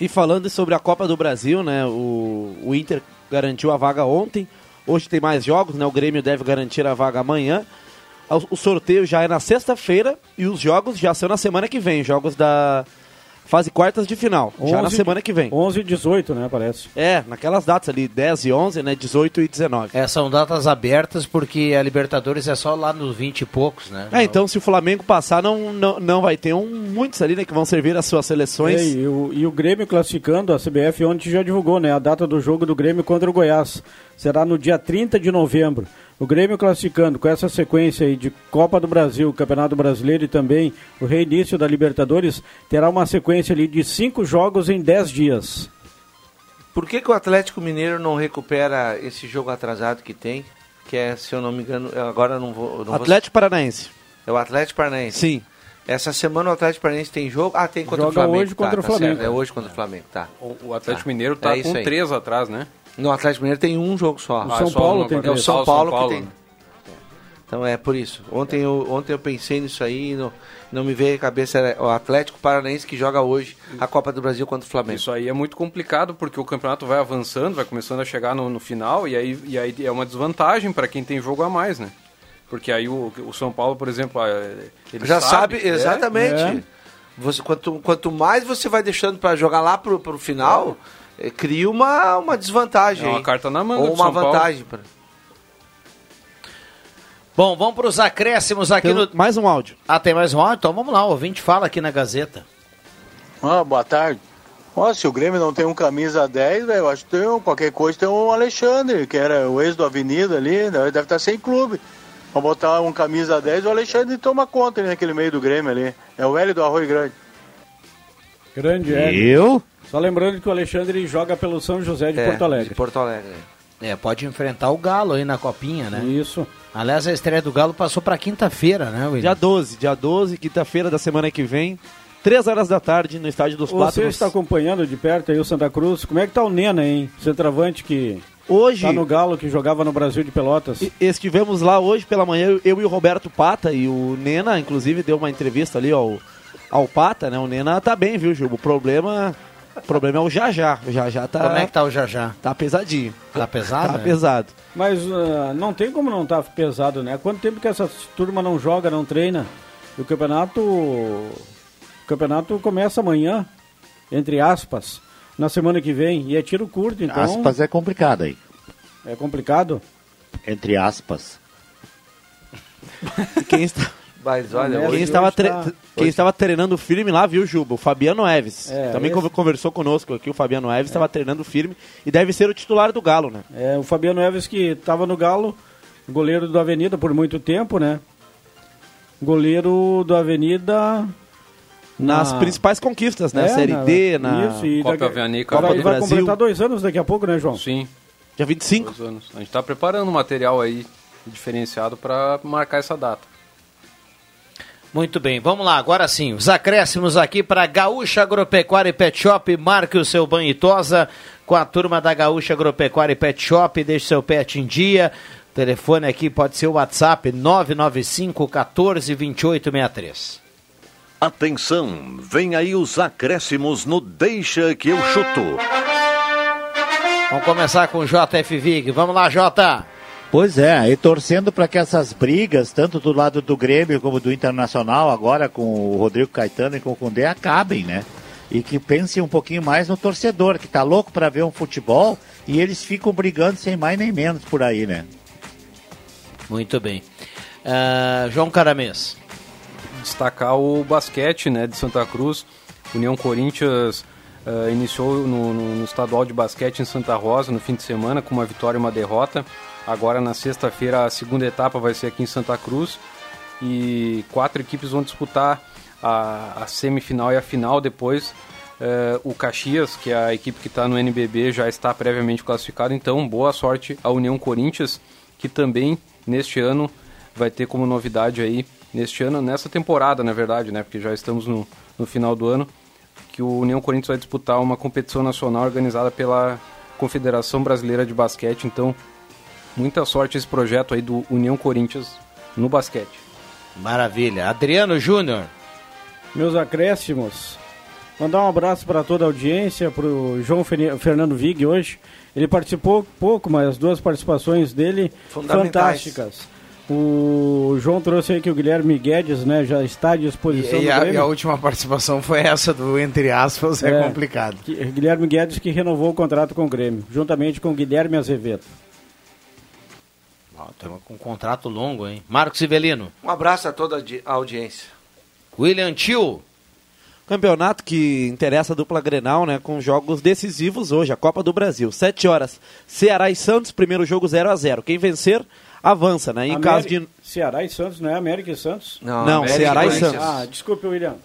E falando sobre a Copa do Brasil, né? O, o Inter garantiu a vaga ontem. Hoje tem mais jogos, né? O Grêmio deve garantir a vaga amanhã. O, sorteio já é na sexta-feira e os jogos já são na semana que vem. Jogos da fase quartas de final. já na 11 semana que vem. 11 e 18, né, parece. É, naquelas datas ali, 10 e 11, né? 18 e 19. É, são datas abertas porque a Libertadores é só lá nos 20 e poucos, né? É, então se o Flamengo passar, não, não, não vai ter um, muitos ali, né? Que vão servir as suas seleções. É, e, o, e o Grêmio classificando, a CBF ontem já divulgou, né? A data do jogo do Grêmio contra o Goiás. Será no dia 30 de novembro. O Grêmio classificando com essa sequência aí de Copa do Brasil, Campeonato Brasileiro e também o reinício da Libertadores, terá uma sequência ali de cinco jogos em 10 dias. Por que, que o Atlético Mineiro não recupera esse jogo atrasado que tem? Que é, se eu não me engano, eu agora não vou. Não Atlético Paranaense. Vou... É o Atlético Paranaense? Sim. Essa semana o Atlético Paranaense tem jogo? Ah, tem contra Joga o Flamengo. hoje contra tá, o tá Flamengo. certo, É hoje contra o Flamengo, tá. O, o Atlético Tá. Mineiro tá É com aí. três atrás, né? No Atlético Mineiro tem um jogo só. O São Paulo tem É o três. São Ah, o Paulo, São Paulo, que tem. né? Então é por isso. Ontem eu, ontem eu pensei nisso aí e não, não me veio à cabeça. Era o Atlético Paranaense que joga hoje a Copa do Brasil contra o Flamengo. Isso aí é muito complicado porque o campeonato vai avançando, vai começando a chegar no, no final e aí, e aí é uma desvantagem para quem tem jogo a mais, né? Porque aí o, o São Paulo, por exemplo, ah, ele Já sabe, é, exatamente. É. Você, quanto, quanto mais você vai deixando para jogar lá pro, pro final, eh, cria uma, uma desvantagem. É uma aí. carta na manga Ou uma vantagem. pra- Bom, vamos para os acréscimos aqui Tem no... mais um áudio. Ah, tem mais um áudio? Então vamos lá, o ouvinte fala aqui na Gazeta. Ah, boa tarde. Ó, se o Grêmio não tem um camisa 10, velho, eu acho que tem um, qualquer coisa tem um Alexandre, que era o ex do Avenida ali, né, deve estar sem clube. Vamos botar um camisa 10, o Alexandre toma conta ali naquele meio do Grêmio ali. É o Hélio do Arroio Grande. Grande é. Eu? Só lembrando que o Alexandre joga pelo São José de É, Porto Alegre. De Porto Alegre. É, pode enfrentar o Galo aí na copinha, né? Isso. Aliás, a estreia do Galo passou para quinta-feira, né, William? Dia 12, dia 12, quinta-feira da semana que vem, 3 horas da tarde, no estádio dos Você Quatro. está acompanhando de perto aí o Santa Cruz. Como é que tá o Nena, hein? Centroavante que Hoje- tá no Galo, que jogava no Brasil de Pelotas. Estivemos lá hoje pela manhã, eu e o Roberto Pata, e o Nena, inclusive, deu uma entrevista ali ao, ao Pata, né? O Nena tá bem, viu, Gil? O problema, o problema é o Jajá. O Jajá tá... Como é que tá o Jajá? Tá pesadinho. Tá pesado? Tá né? pesado. Mas ah, não tem como não estar pesado, né? Quanto tempo que essa turma não joga, não treina? E o campeonato. O campeonato começa amanhã, entre aspas, na semana que vem. E é tiro curto, então. Aspas é complicado aí. É complicado? Entre aspas. Quem está... Mas olha, quem estava, tre- tá- quem estava treinando firme lá, viu, Juba? O Fabiano Eves. É, Também esse- conver- conversou conosco aqui, o Fabiano Eves estava treinando firme e deve ser o titular do Galo, né? É, o Fabiano Neves que estava no Galo, goleiro do Avenida por muito tempo, né? Goleiro do Avenida. Nas na- principais conquistas, né? É, Série na- D, na Isso, e Copa daqui- Avianica, vai, Copa do vai Brasil. completar dois anos daqui a pouco, né, João? Sim. Dia 25. Dois anos. A gente está preparando um material aí diferenciado para marcar essa data. Muito bem, vamos lá, agora sim, os acréscimos aqui para Gaúcha Agropecuária e Pet Shop, marque o seu banho e tosa com a turma da Gaúcha Agropecuária e Pet Shop, deixe seu pet em dia, o telefone aqui pode ser o WhatsApp 995 14 2863. Atenção, vem aí os acréscimos no Deixa que eu chuto. Vamos começar com o JF Vig, vamos lá Jota. Pois é, e torcendo para que essas brigas, tanto do lado do Grêmio como do Internacional, agora com o Rodrigo Caetano e com o Condé, acabem, né? E que pensem um pouquinho mais no torcedor, que tá louco para ver um futebol e eles ficam brigando sem mais nem menos por aí, né? Muito bem. Ah, João Caramês. Destacar o basquete né, de Santa Cruz. União Corinthians eh, iniciou no, no- no estadual de basquete em Santa Rosa no fim de semana com uma vitória e uma derrota. Agora na sexta-feira a segunda etapa vai ser aqui em Santa Cruz e quatro equipes vão disputar a, a semifinal e a final depois. Eh, o Caxias, que é a equipe que está no NBB, já está previamente classificado. Então, boa sorte à União Corinthians, que também neste ano vai ter como novidade aí, neste ano, nessa temporada, na verdade, né? Porque já estamos no, no final do ano, que o União Corinthians vai disputar uma competição nacional organizada pela Confederação Brasileira de Basquete. Então, muita sorte esse projeto aí do União Corinthians no basquete. Maravilha. Adriano Júnior. Meus acréscimos. Mandar um abraço para toda a audiência, para o João Fer- Fernando Vig hoje. Ele participou pouco, mas as duas participações dele fantásticas. O João trouxe aí que o Guilherme Guedes né, já está à disposição E, do a, Grêmio. e a última participação foi essa do entre aspas, é, complicado. que- Guilherme Guedes que renovou o contrato com o Grêmio, juntamente com o Guilherme Azevedo. Estamos com um contrato longo, hein? Marcos Ivelino. Um abraço a toda a di- a audiência. William Tio. Campeonato que interessa a dupla Grenal, né? Com jogos decisivos hoje, a Copa do Brasil. 7 horas, Ceará e Santos, primeiro jogo 0 a 0 Quem vencer, avança, né? Em Ameri- caso de. Ceará e Santos, não é América e Santos? Não, América Ceará e e. Santos. Ah, desculpe, William.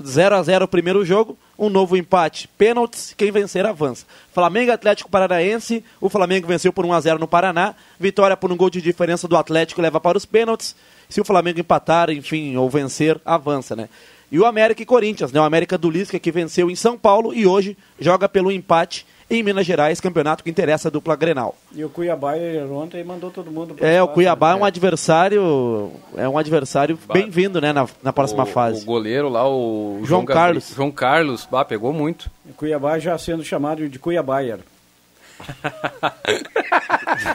0 a 0 o primeiro jogo, um novo empate, pênaltis, quem vencer avança. Flamengo Atlético Paranaense, o Flamengo venceu por 1 a 0 no Paraná, vitória por um gol de diferença do Atlético leva para os pênaltis. Se o Flamengo empatar, enfim, ou vencer, avança, né? E o América e Corinthians, né? O América do Lisca que venceu em São Paulo e hoje joga pelo empate em Minas Gerais, campeonato que interessa a dupla Grenal. E o Cuiabá ontem mandou todo mundo É, o Cuiabá é um adversário, é um adversário bem-vindo, né, na, na próxima o, fase. O goleiro lá, o João Gabri- Carlos. João Carlos, bah, pegou muito. O Cuiabá já sendo chamado de Cuiabaier.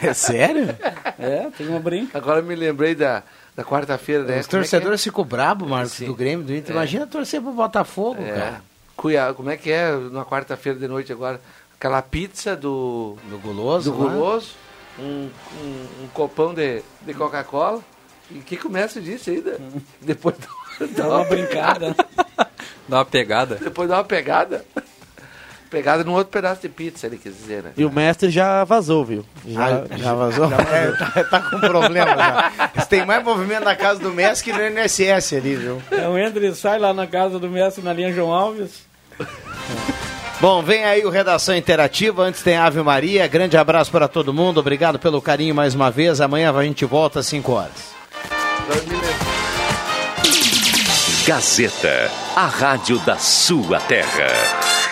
É sério? É, tem uma brinca. Agora eu me lembrei da, da quarta-feira, né? Os é que torcedores ficam bravos, Marcos, do Grêmio, do Inter. É. Imagina torcer pro Botafogo, É. cara. Cuiabá, como é que é na quarta-feira de noite agora? Aquela pizza do. Do guloso. Do lá. guloso, um, um, um copão de, de Coca-Cola. E que começa disso ainda? Depois dá, Dá uma brincada. Dá uma pegada. Depois dá uma pegada. Pegada num outro pedaço de pizza, ele quis dizer, né? E o mestre já vazou, viu? Já, Ah, já vazou? É, tá, tá com problema já. Têm mais movimento na casa do Messi que no NSS ali, viu? Então entra e sai lá na casa do mestre na linha João Alves. Bom, vem aí o Redação Interativa, antes tem Ave Maria, grande abraço para todo mundo, obrigado pelo carinho mais uma vez, amanhã a gente volta às 5 horas. Gazeta, a rádio da sua terra.